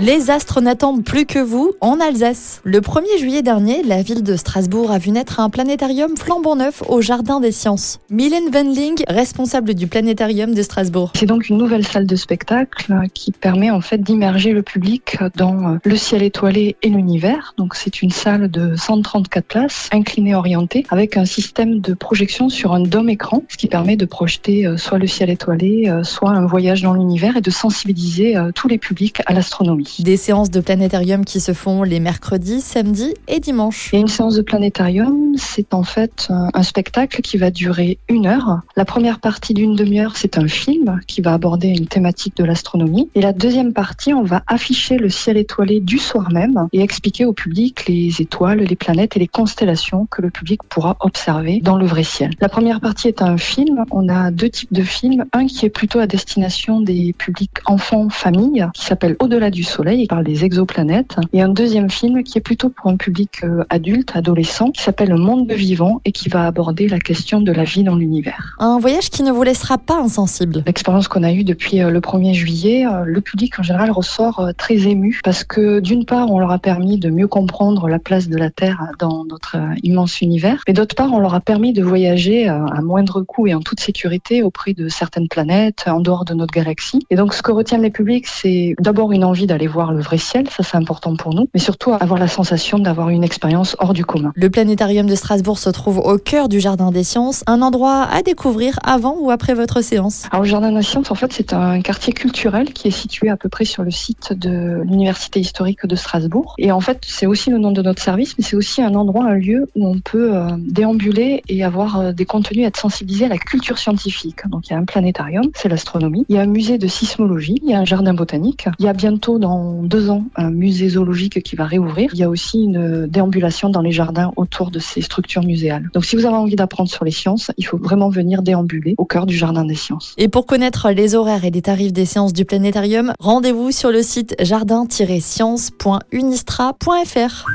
Les astres n'attendent plus que vous en Alsace. Le 1er juillet dernier, la ville de Strasbourg a vu naître un planétarium flambant neuf au Jardin des Sciences. Mylène Wendling, responsable du planétarium de Strasbourg. C'est donc une nouvelle salle de spectacle euh, qui permet en fait d'immerger le public dans euh, le ciel étoilé et l'univers. Donc c'est une salle de 134 places, inclinée orientée, avec un système de projection sur un dôme écran, ce qui permet de projeter euh, soit le ciel étoilé, soit un voyage dans l'univers et de sensibiliser tous les publics à l'astronomie. Des séances de planétarium qui se font les mercredis, samedis et dimanches. Et une séance de planétarium, c'est en fait un spectacle qui va durer une heure. La première partie d'une demi-heure, c'est un film qui va aborder une thématique de l'astronomie. Et la deuxième partie, on va afficher le ciel étoilé du soir même et expliquer au public les étoiles, les planètes et les constellations que le public pourra observer dans le vrai ciel. La première partie est un film. On a deux types de films. Un qui est plutôt à destination des publics enfants, familles, qui s'appelle Au-delà du Soleil, il parle des exoplanètes. Et un deuxième film qui est plutôt pour un public euh, adulte, adolescent, qui s'appelle Le monde de vivant et qui va aborder la question de la vie dans l'univers. Un voyage qui ne vous laissera pas insensible. L'expérience qu'on a eue depuis euh, le 1er juillet, euh, le public en général ressort très ému parce que d'une part, on leur a permis de mieux comprendre la place de la Terre dans notre immense univers, mais d'autre part, on leur a permis de voyager à moindre coût et en toute sécurité auprès de certaines planètes en dehors de notre galaxie. Et donc, ce que retiennent les publics, c'est d'abord une envie d'aller voir le vrai ciel, ça c'est important pour nous, mais surtout avoir la sensation d'avoir une expérience hors du commun. Le planétarium de Strasbourg se trouve au cœur du Jardin des Sciences, un endroit à découvrir avant ou après votre séance. Alors le Jardin des Sciences, en fait, c'est un quartier culturel qui est situé à peu près sur le site de l'Université historique de Strasbourg. Et en fait, c'est aussi le nom de notre service, mais c'est aussi un endroit, un lieu où on peut euh, déambuler et avoir euh, des contenus, être sensibilisé à la culture scientifique. Donc il y a un planétarium, c'est l'astronomie. Il y a un musée de sismologie, il y a un jardin botanique. Il y a bientôt dans deux ans un musée zoologique qui va réouvrir. Il y a aussi une déambulation dans les jardins autour de ces structures muséales. Donc si vous avez envie d'apprendre sur les sciences, il faut vraiment venir déambuler au cœur du jardin des sciences. Et pour connaître les horaires et les tarifs des séances du planétarium, rendez-vous sur le site jardin-science.unistra.fr.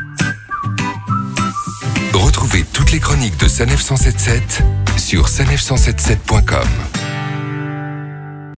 Retrouvez toutes les chroniques de Sanef 177 sur sanef177.com.